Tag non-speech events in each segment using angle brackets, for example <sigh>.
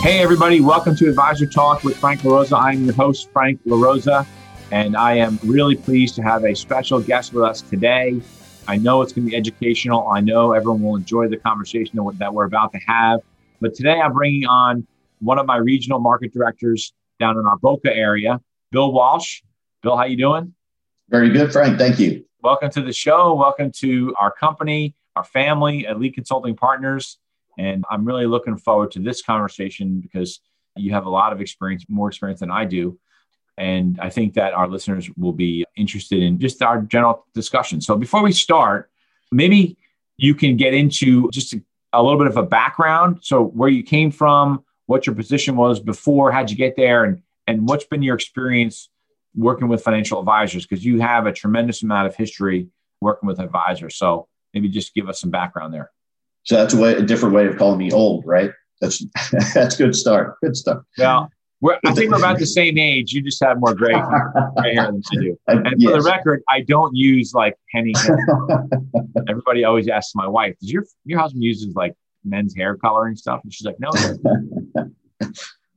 Hey, everybody, welcome to Advisor Talk with Frank LaRosa. I'm your host, Frank LaRosa, and I am really pleased to have a special guest with us today. I know it's going to be educational. I know everyone will enjoy the conversation that we're about to have. But today I'm bringing on one of my regional market directors down in our Boca area, Bill Walsh. Bill, how are you doing? Very good, Frank. Thank you. Welcome to the show. Welcome to our company, our family, Elite Consulting Partners. And I'm really looking forward to this conversation because you have a lot of experience, more experience than I do. And I think that our listeners will be interested in just our general discussion. So before we start, maybe you can get into just a, a little bit of a background. So where you came from, what your position was before, how'd you get there, and, and what's been your experience working with financial advisors? Because you have a tremendous amount of history working with advisors. So maybe just give us some background there. So that's a way, a different way of calling me old, right? That's <laughs> that's good start. Good start. Well, we're, I think we're about the same age. You just have more gray, hair <laughs> than I do. And for the record, I don't use like Henny. <laughs> Everybody always asks my wife, "Does your your husband uses like men's hair coloring stuff?" And she's like, "No."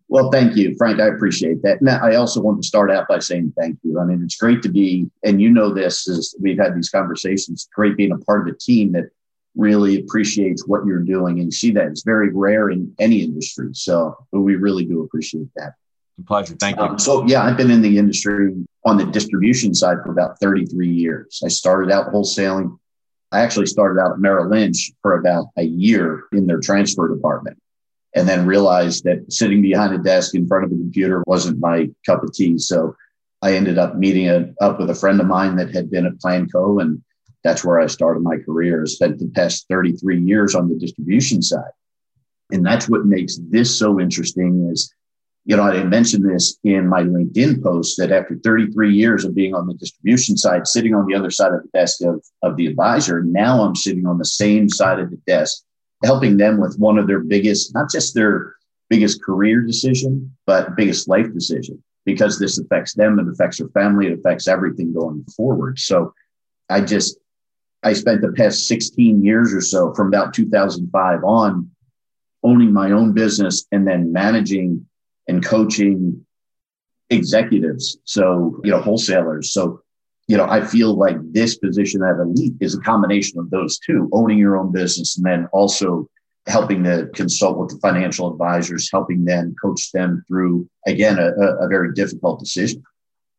well, thank you, Frank. I appreciate that. Now, I also want to start out by saying thank you. I mean, it's great to be, and you know this as we've had these conversations. Great being a part of a team that really appreciates what you're doing and see that it's very rare in any industry. So we really do appreciate that. A pleasure. Thank you. Um, so yeah, I've been in the industry on the distribution side for about 33 years. I started out wholesaling. I actually started out at Merrill Lynch for about a year in their transfer department and then realized that sitting behind a desk in front of a computer wasn't my cup of tea. So I ended up meeting a, up with a friend of mine that had been at Planco and that's where I started my career. I spent the past 33 years on the distribution side. And that's what makes this so interesting is, you know, I mentioned this in my LinkedIn post that after 33 years of being on the distribution side, sitting on the other side of the desk of, of the advisor, now I'm sitting on the same side of the desk, helping them with one of their biggest, not just their biggest career decision, but biggest life decision, because this affects them, it affects their family, it affects everything going forward. So I just, I spent the past 16 years or so from about 2005 on owning my own business and then managing and coaching executives. So, you know, wholesalers. So, you know, I feel like this position at Elite is a combination of those two owning your own business and then also helping to consult with the financial advisors, helping them coach them through, again, a, a very difficult decision.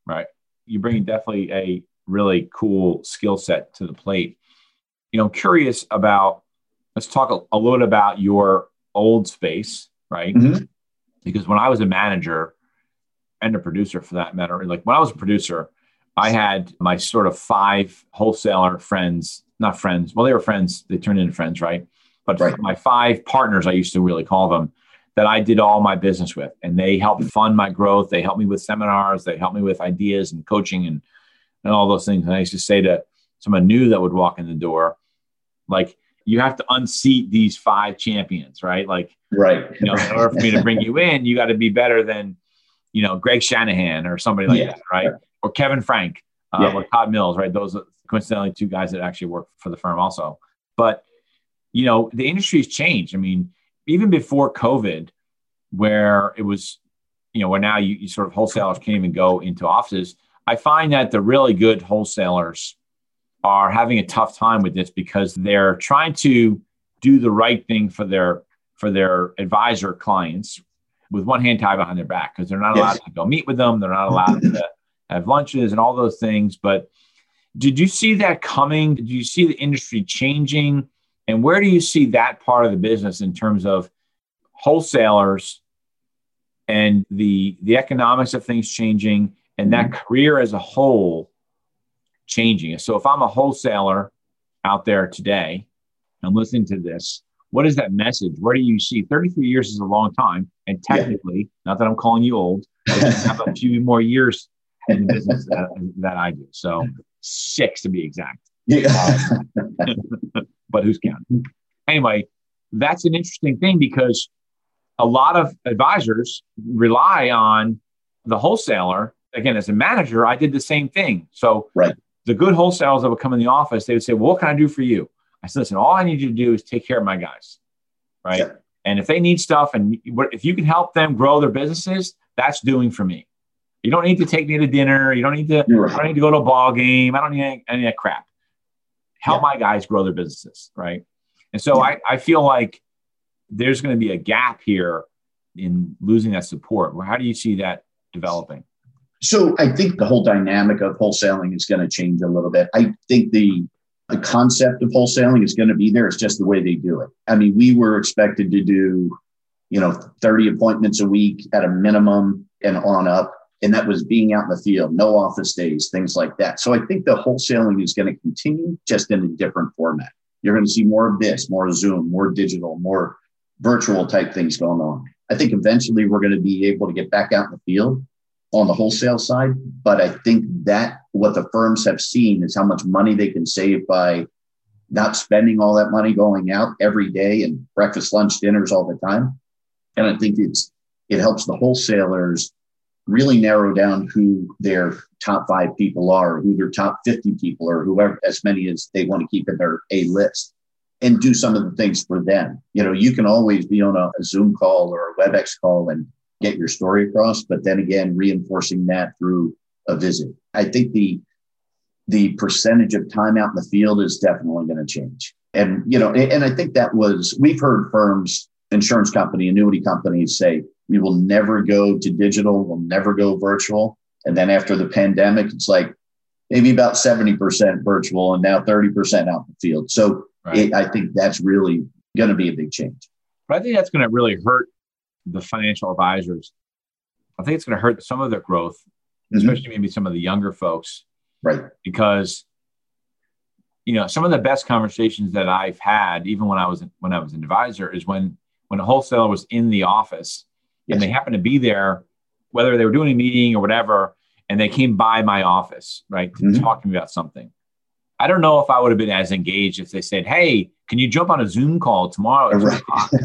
Right. You bring definitely a really cool skill set to the plate. You know, I'm curious about, let's talk a, a little bit about your old space, right? Mm-hmm. Because when I was a manager and a producer for that matter, like when I was a producer, I had my sort of five wholesaler friends, not friends. Well, they were friends. They turned into friends, right? But right. my five partners, I used to really call them, that I did all my business with. And they helped fund my growth. They helped me with seminars. They helped me with ideas and coaching and and all those things. And I used to say to someone new that would walk in the door, like, you have to unseat these five champions, right? Like, right. You know, in order for me to bring you in, you got to be better than, you know, Greg Shanahan or somebody like yeah. that, right? Or Kevin Frank uh, yeah. or Todd Mills, right? Those are coincidentally two guys that actually work for the firm also. But, you know, the industry's changed. I mean, even before COVID, where it was, you know, where now you, you sort of wholesalers can't even go into offices I find that the really good wholesalers are having a tough time with this because they're trying to do the right thing for their for their advisor clients with one hand tied behind their back because they're not allowed yes. to go meet with them, they're not allowed to have lunches and all those things. But did you see that coming? Did you see the industry changing? And where do you see that part of the business in terms of wholesalers and the the economics of things changing and that mm-hmm. career as a whole changing. So if I'm a wholesaler out there today and listening to this, what is that message? Where do you see 33 years is a long time? And technically, yeah. not that I'm calling you old, I have a few more years in the business that, that I do. So six to be exact. Yeah. Um, <laughs> but who's counting? Anyway, that's an interesting thing because a lot of advisors rely on the wholesaler. Again, as a manager, I did the same thing. So right. the good wholesalers that would come in the office, they would say, Well, what can I do for you? I said, Listen, all I need you to do is take care of my guys. Right. And if they need stuff and if you can help them grow their businesses, that's doing for me. You don't need to take me to dinner. You don't need to, right. I don't need to go to a ball game. I don't need any, any of that crap. Help yeah. my guys grow their businesses. Right. And so yeah. I, I feel like there's going to be a gap here in losing that support. How do you see that developing? So I think the whole dynamic of wholesaling is going to change a little bit. I think the the concept of wholesaling is going to be there. It's just the way they do it. I mean, we were expected to do, you know, 30 appointments a week at a minimum and on up. And that was being out in the field, no office days, things like that. So I think the wholesaling is going to continue just in a different format. You're going to see more of this, more Zoom, more digital, more virtual type things going on. I think eventually we're going to be able to get back out in the field on the wholesale side. But I think that what the firms have seen is how much money they can save by not spending all that money going out every day and breakfast, lunch, dinners all the time. And I think it's it helps the wholesalers really narrow down who their top five people are, who their top 50 people are, whoever as many as they want to keep in their A list and do some of the things for them. You know, you can always be on a, a Zoom call or a WebEx call and get your story across, but then again, reinforcing that through a visit. I think the the percentage of time out in the field is definitely going to change. And you know, and I think that was we've heard firms, insurance company, annuity companies say we will never go to digital, we'll never go virtual. And then after the pandemic, it's like maybe about 70% virtual and now 30% out in the field. So right. it, I think that's really going to be a big change. But I think that's going to really hurt the financial advisors. I think it's going to hurt some of their growth, mm-hmm. especially maybe some of the younger folks. Right. Because you know, some of the best conversations that I've had, even when I was when I was an advisor, is when when a wholesaler was in the office yes. and they happened to be there, whether they were doing a meeting or whatever, and they came by my office, right, to mm-hmm. talk to me about something. I don't know if I would have been as engaged if they said, "Hey, can you jump on a Zoom call tomorrow?" right.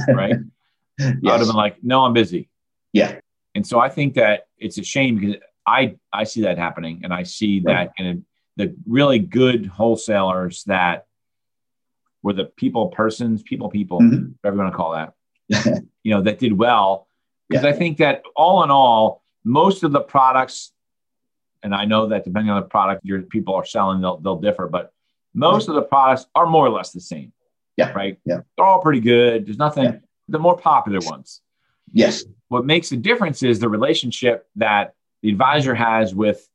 right? <laughs> yes. I would have been like, "No, I'm busy." Yeah. And so I think that it's a shame because I I see that happening, and I see right. that in the really good wholesalers that were the people persons, people people, mm-hmm. whatever you want to call that, <laughs> you know, that did well. Because yeah. I think that all in all, most of the products, and I know that depending on the product your people are selling, they'll they'll differ, but most right. of the products are more or less the same. Yeah. Right. Yeah. They're all pretty good. There's nothing. Yeah. The more popular ones. Yes. What makes the difference is the relationship that the advisor has with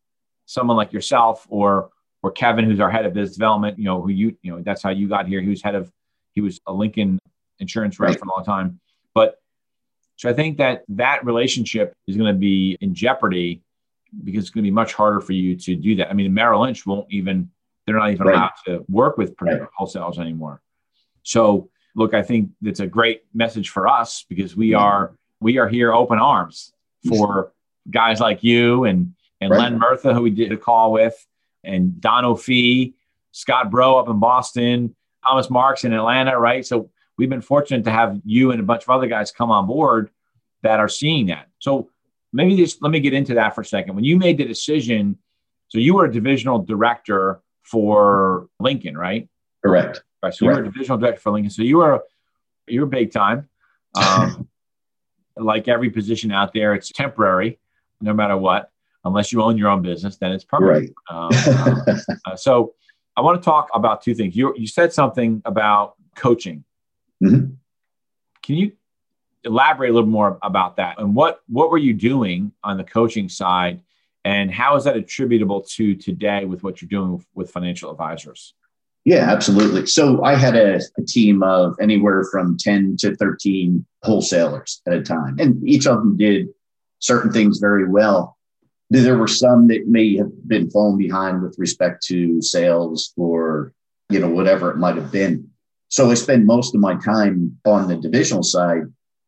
someone like yourself or or Kevin, who's our head of business development. You know, who you you know that's how you got here. He was head of he was a Lincoln insurance rep right. for a long time. But so I think that that relationship is going to be in jeopardy because it's going to be much harder for you to do that. I mean, Merrill Lynch won't even they're not even right. allowed to work with right. wholesalers anymore. So look, I think that's a great message for us because we are we are here open arms for guys like you and and right. Len Murtha, who we did a call with, and Don O'Fee, Scott Bro up in Boston, Thomas Marks in Atlanta, right? So we've been fortunate to have you and a bunch of other guys come on board that are seeing that. So maybe just let me get into that for a second. When you made the decision, so you were a divisional director for Lincoln, right? Correct. Right. So Correct. you were a divisional director for Lincoln. So you were you were big time. Um, <laughs> like every position out there, it's temporary, no matter what. Unless you own your own business, then it's permanent. Right. Um, uh, <laughs> so I want to talk about two things. You you said something about coaching. Mm-hmm. Can you elaborate a little more about that? And what what were you doing on the coaching side, and how is that attributable to today with what you're doing with, with financial advisors? Yeah, absolutely. So I had a, a, team of anywhere from 10 to 13 wholesalers at a time, and each of them did certain things very well. There were some that may have been falling behind with respect to sales or, you know, whatever it might have been. So I spend most of my time on the divisional side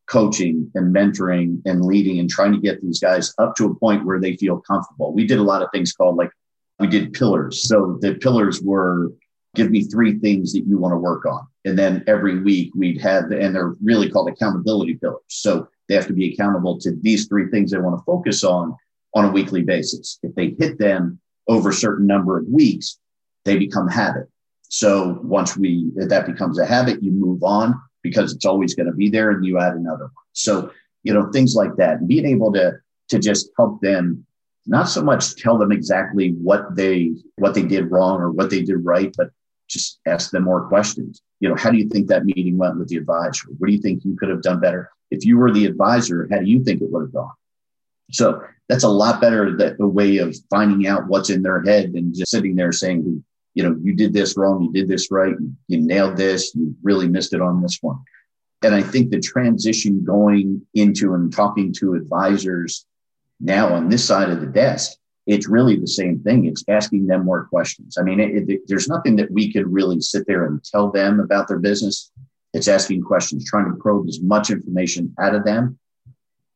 coaching and mentoring and leading and trying to get these guys up to a point where they feel comfortable. We did a lot of things called like we did pillars. So the pillars were give me three things that you want to work on. And then every week we'd have, and they're really called accountability pillars. So they have to be accountable to these three things they want to focus on on a weekly basis. If they hit them over a certain number of weeks, they become habit. So once we, that becomes a habit, you move on because it's always going to be there and you add another one. So, you know, things like that being able to, to just help them not so much tell them exactly what they what they did wrong or what they did right but just ask them more questions. You know how do you think that meeting went with the advisor? What do you think you could have done better? If you were the advisor how do you think it would have gone? So that's a lot better that the way of finding out what's in their head than just sitting there saying you know you did this wrong you did this right you nailed this you really missed it on this one. And i think the transition going into and talking to advisors now on this side of the desk it's really the same thing. It's asking them more questions. I mean, it, it, there's nothing that we could really sit there and tell them about their business. It's asking questions, trying to probe as much information out of them.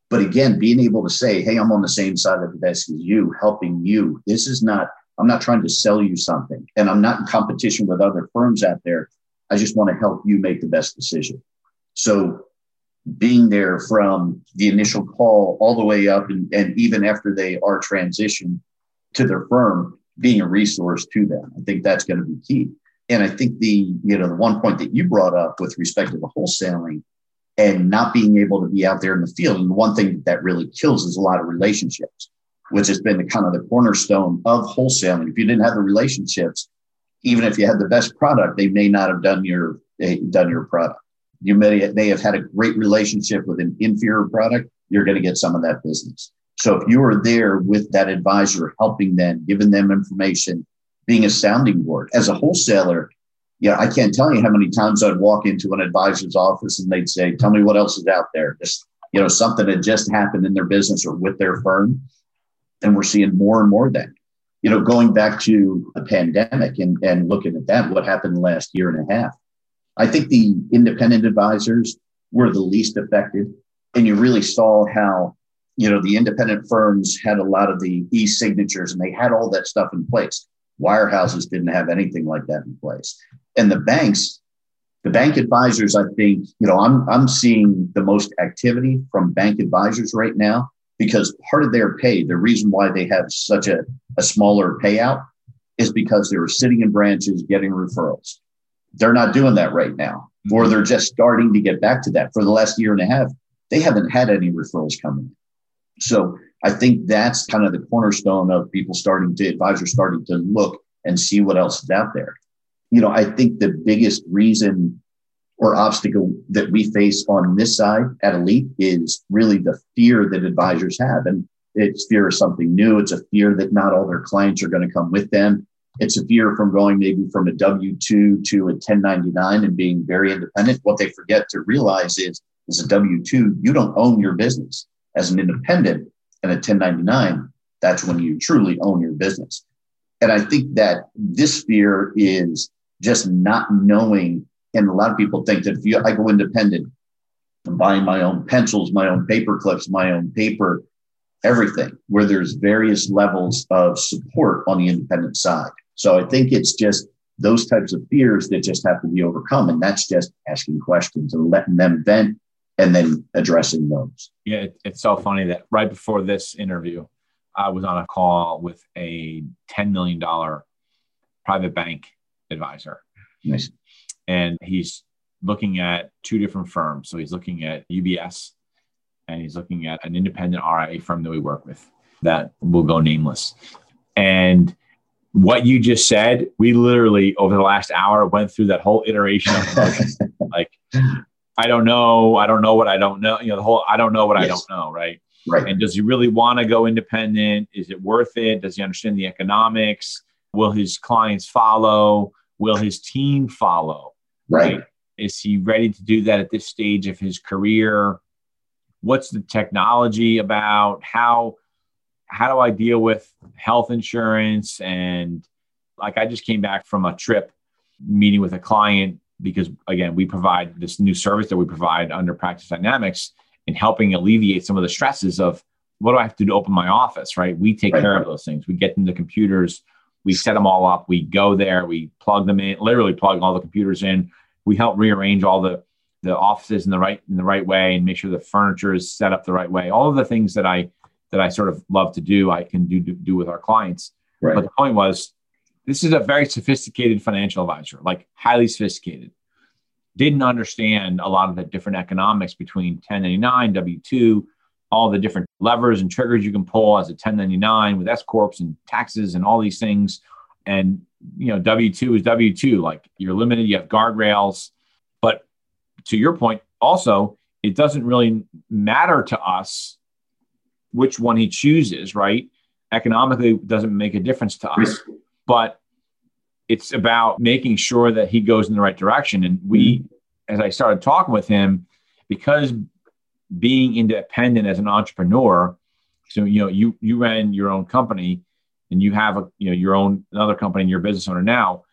But again, being able to say, hey, I'm on the same side of the desk as you, helping you. This is not, I'm not trying to sell you something and I'm not in competition with other firms out there. I just want to help you make the best decision. So being there from the initial call all the way up and, and even after they are transitioned to their firm, being a resource to them. I think that's going to be key. And I think the, you know, the one point that you brought up with respect to the wholesaling and not being able to be out there in the field. And the one thing that really kills is a lot of relationships, which has been the kind of the cornerstone of wholesaling. If you didn't have the relationships, even if you had the best product, they may not have done your eh, done your product. You may, may have had a great relationship with an inferior product. You're going to get some of that business. So if you are there with that advisor, helping them, giving them information, being a sounding board as a wholesaler, yeah, I can't tell you how many times I'd walk into an advisor's office and they'd say, "Tell me what else is out there." Just you know, something had just happened in their business or with their firm, and we're seeing more and more of that. You know, going back to a pandemic and and looking at that, what happened last year and a half? I think the independent advisors were the least affected. And you really saw how, you know, the independent firms had a lot of the e signatures and they had all that stuff in place. Wirehouses didn't have anything like that in place. And the banks, the bank advisors, I think, you know, I'm, I'm seeing the most activity from bank advisors right now because part of their pay, the reason why they have such a, a smaller payout is because they were sitting in branches getting referrals. They're not doing that right now, or mm-hmm. they're just starting to get back to that. For the last year and a half, they haven't had any referrals coming in. So I think that's kind of the cornerstone of people starting to, advisors starting to look and see what else is out there. You know, I think the biggest reason or obstacle that we face on this side at Elite is really the fear that advisors have. And it's fear of something new. It's a fear that not all their clients are going to come with them. It's a fear from going maybe from a W 2 to a 1099 and being very independent. What they forget to realize is, as a W 2, you don't own your business. As an independent and a 1099, that's when you truly own your business. And I think that this fear is just not knowing. And a lot of people think that if you, I go independent, I'm buying my own pencils, my own paper clips, my own paper, everything, where there's various levels of support on the independent side. So I think it's just those types of fears that just have to be overcome. And that's just asking questions and letting them vent and then addressing those. Yeah, it's so funny that right before this interview, I was on a call with a $10 million private bank advisor. Nice. And he's looking at two different firms. So he's looking at UBS and he's looking at an independent RIA firm that we work with that will go nameless. And what you just said, we literally over the last hour went through that whole iteration of emotions. <laughs> like, I don't know, I don't know what I don't know. You know, the whole I don't know what yes. I don't know, right? Right. And does he really want to go independent? Is it worth it? Does he understand the economics? Will his clients follow? Will his team follow? Right. right? Is he ready to do that at this stage of his career? What's the technology about? How how do I deal with health insurance? And like, I just came back from a trip meeting with a client because again, we provide this new service that we provide under Practice Dynamics in helping alleviate some of the stresses of what do I have to do to open my office, right? We take right. care of those things. We get them the computers, we set them all up, we go there, we plug them in, literally plug all the computers in. We help rearrange all the the offices in the right in the right way and make sure the furniture is set up the right way. All of the things that I that I sort of love to do, I can do do, do with our clients. Right. But the point was, this is a very sophisticated financial advisor, like highly sophisticated. Didn't understand a lot of the different economics between 1099, W 2, all the different levers and triggers you can pull as a 1099 with S corps and taxes and all these things. And you know, W two is W two. Like you're limited. You have guardrails. To your point, also, it doesn't really matter to us which one he chooses. Right? Economically, doesn't make a difference to us. But it's about making sure that he goes in the right direction. And we, mm-hmm. as I started talking with him, because being independent as an entrepreneur. So you know you you ran your own company and you have a you know your own another company and you're a business owner now.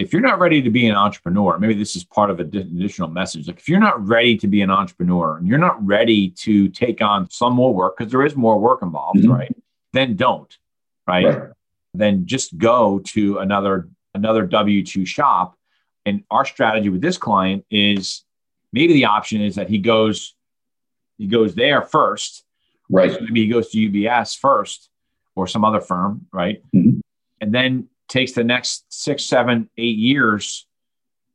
If you're not ready to be an entrepreneur, maybe this is part of an additional message. Like if you're not ready to be an entrepreneur and you're not ready to take on some more work because there is more work involved, mm-hmm. right? Then don't, right? right? Then just go to another another W two shop. And our strategy with this client is maybe the option is that he goes he goes there first. Right. So maybe he goes to UBS first or some other firm, right? Mm-hmm. And then takes the next six, seven, eight years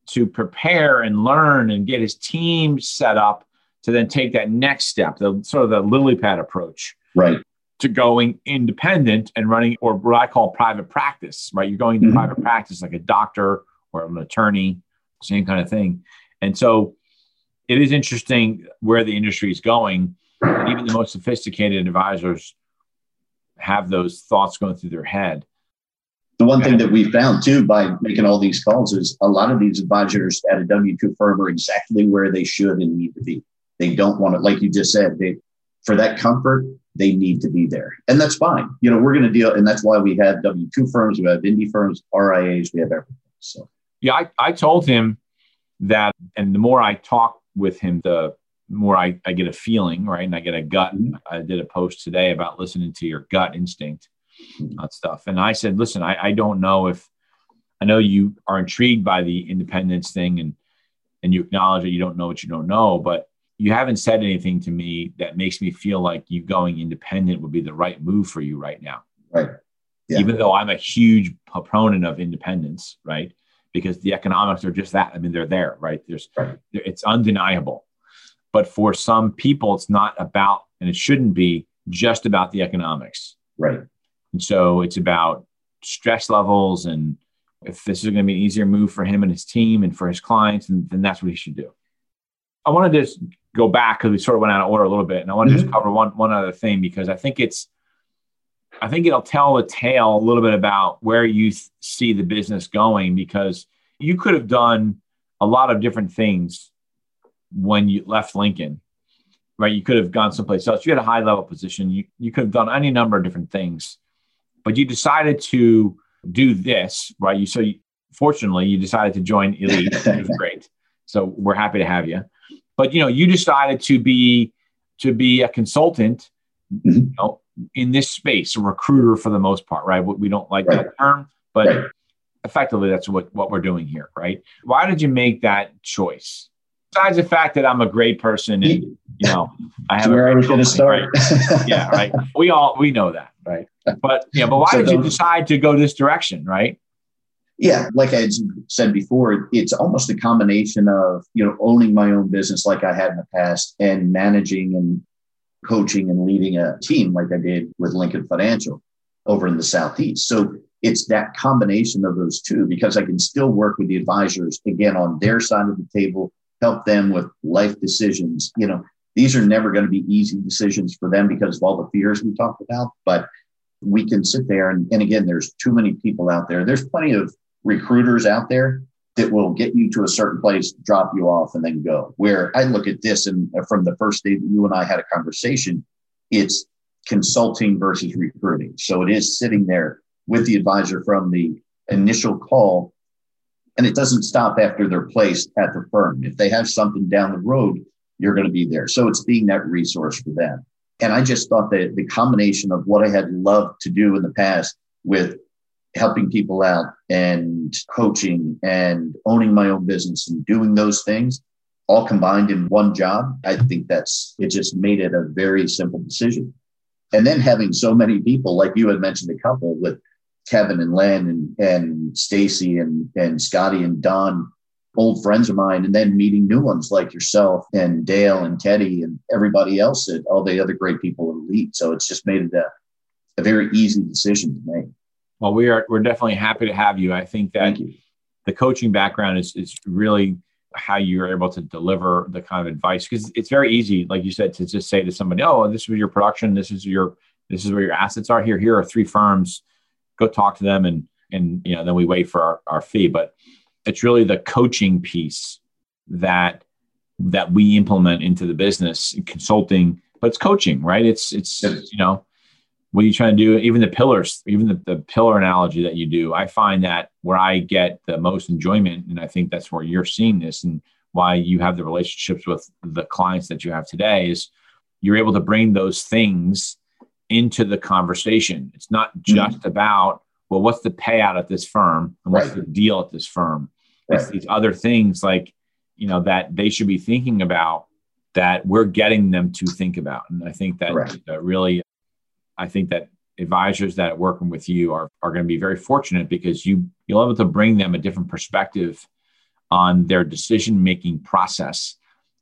to prepare and learn and get his team set up to then take that next step, the sort of the lily pad approach. Right. To going independent and running, or what I call private practice, right? You're going to mm-hmm. private practice like a doctor or an attorney, same kind of thing. And so it is interesting where the industry is going. Even the most sophisticated advisors have those thoughts going through their head. The one thing that we found too by making all these calls is a lot of these advisors at a W 2 firm are exactly where they should and need to be. They don't want to, like you just said, they, for that comfort, they need to be there. And that's fine. You know, we're going to deal, and that's why we have W 2 firms, we have indie firms, RIAs, we have everything. So, yeah, I, I told him that, and the more I talk with him, the more I, I get a feeling, right? And I get a gut. Mm-hmm. I did a post today about listening to your gut instinct. On stuff. And I said, listen, I, I don't know if I know you are intrigued by the independence thing and and you acknowledge that you don't know what you don't know, but you haven't said anything to me that makes me feel like you going independent would be the right move for you right now. Right. Yeah. Even though I'm a huge proponent of independence, right? because the economics are just that. I mean, they're there, right? There's, right. it's undeniable. But for some people, it's not about, and it shouldn't be just about the economics. Right. And so it's about stress levels and if this is going to be an easier move for him and his team and for his clients, and then that's what he should do. I want to just go back because we sort of went out of order a little bit, and I want to mm-hmm. just cover one one other thing because I think it's I think it'll tell a tale a little bit about where you th- see the business going because you could have done a lot of different things when you left Lincoln, right? You could have gone someplace else. You had a high level position. You, you could have done any number of different things, but you decided to do this, right? You so you, fortunately you decided to join Elite, which was <laughs> great. So we're happy to have you. But you know, you decided to be to be a consultant, mm-hmm. you know, in this space, a recruiter for the most part, right? We don't like right. that term, but right. effectively that's what, what we're doing here, right? Why did you make that choice? Besides the fact that I'm a great person and you know I have where a great going to start. Right? <laughs> yeah, right. We all we know that, right? But yeah, but why so did you decide to go this direction, right? Yeah, like I said before, it's almost a combination of you know owning my own business like I had in the past and managing and coaching and leading a team like I did with Lincoln Financial over in the Southeast. So it's that combination of those two because I can still work with the advisors again on their side of the table, help them with life decisions. You know, these are never going to be easy decisions for them because of all the fears we talked about, but we can sit there and, and again, there's too many people out there. There's plenty of recruiters out there that will get you to a certain place, drop you off, and then go. Where I look at this, and uh, from the first day that you and I had a conversation, it's consulting versus recruiting. So it is sitting there with the advisor from the initial call And it doesn't stop after they're placed at the firm. If they have something down the road, you're going to be there. So it's being that resource for them. And I just thought that the combination of what I had loved to do in the past with helping people out and coaching and owning my own business and doing those things all combined in one job, I think that's it just made it a very simple decision. And then having so many people, like you had mentioned a couple with Kevin and Len and, and Stacy and, and Scotty and Don, old friends of mine, and then meeting new ones like yourself and Dale and Teddy and everybody else and all the other great people in Elite. So it's just made it a, a very easy decision to make. Well, we are we're definitely happy to have you. I think that the coaching background is is really how you're able to deliver the kind of advice because it's very easy, like you said, to just say to somebody, "Oh, this is your production. This is your this is where your assets are. Here, here are three firms. Go talk to them, and and you know then we wait for our, our fee." But it's really the coaching piece that that we implement into the business, consulting. But it's coaching, right? It's it's you know what are you trying to do? Even the pillars, even the, the pillar analogy that you do, I find that where I get the most enjoyment, and I think that's where you're seeing this and why you have the relationships with the clients that you have today is you're able to bring those things into the conversation. It's not mm-hmm. just mm-hmm. about, well, what's the payout at this firm and what's right. the deal at this firm? Right. It's these other things like, you know, that they should be thinking about that we're getting them to think about. And I think that right. uh, really I think that advisors that are working with you are, are going to be very fortunate because you you'll be able to bring them a different perspective on their decision making process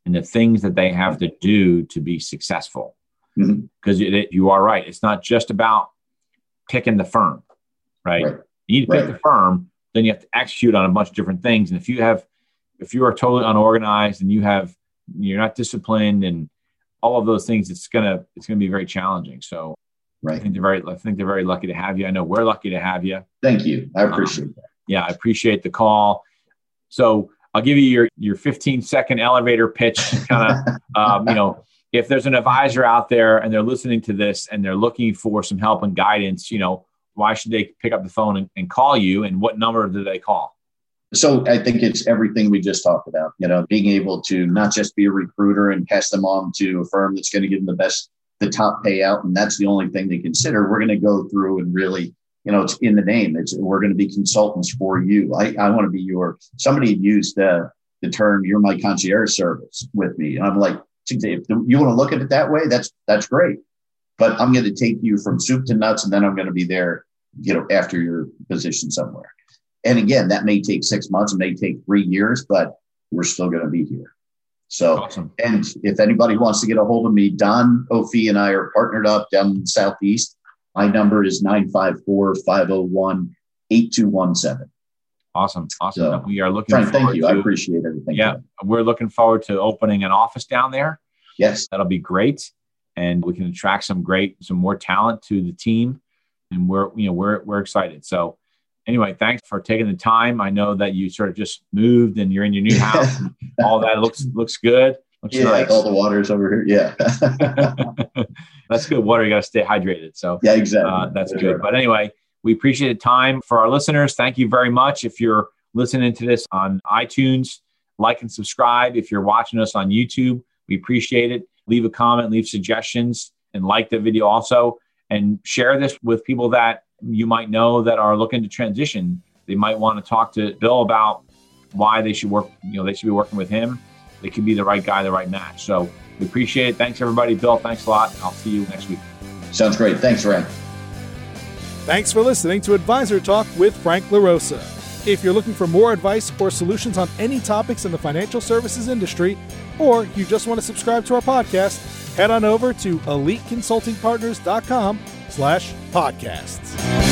and the things that they have to do to be successful. Because mm-hmm. you are right, it's not just about picking the firm, right? right. You need to pick right. the firm, then you have to execute on a bunch of different things. And if you have, if you are totally unorganized and you have, you're not disciplined and all of those things, it's gonna it's gonna be very challenging. So Right. I think they're very, I think they're very lucky to have you. I know we're lucky to have you. Thank you. I appreciate um, that. Yeah, I appreciate the call. So I'll give you your your 15 second elevator pitch. Kind of, <laughs> um, you know, if there's an advisor out there and they're listening to this and they're looking for some help and guidance, you know, why should they pick up the phone and, and call you? And what number do they call? So I think it's everything we just talked about. You know, being able to not just be a recruiter and pass them on to a firm that's going to give them the best the top payout, and that's the only thing they consider. We're going to go through and really, you know, it's in the name. It's we're going to be consultants for you. I, I want to be your. Somebody used uh, the term "you're my concierge service" with me, and I'm like, if you want to look at it that way, that's that's great. But I'm going to take you from soup to nuts, and then I'm going to be there, you know, after your position somewhere. And again, that may take six months, it may take three years, but we're still going to be here. So, awesome. and if anybody wants to get a hold of me, Don Ophie and I are partnered up down in the Southeast. My number is 954 501 8217. Awesome. Awesome. So, we are looking Frank, thank you. To, I appreciate everything. Yeah. We're looking forward to opening an office down there. Yes. That'll be great. And we can attract some great, some more talent to the team. And we're, you know, we're, we're excited. So anyway, thanks for taking the time. I know that you sort of just moved and you're in your new <laughs> house. all that looks looks good. Looks yeah, nice. all the water's over here. Yeah, <laughs> that's good water. You got to stay hydrated. So yeah, exactly. Uh, that's good. Sure. But anyway, we appreciate the time for our listeners. Thank you very much. If you're listening to this on iTunes, like and subscribe. If you're watching us on YouTube, we appreciate it. Leave a comment, leave suggestions, and like the video also. And share this with people that you might know that are looking to transition. They might want to talk to Bill about why they should work, you know, they should be working with him. They could be the right guy, the right match. So we appreciate it. Thanks, everybody. Bill, thanks a lot. I'll see you next week. Sounds great. Thanks, Ryan. Thanks for listening to Advisor Talk with Frank LaRosa. If you're looking for more advice or solutions on any topics in the financial services industry, or you just want to subscribe to our podcast, head on over to eliteconsultingpartners.com slash podcasts.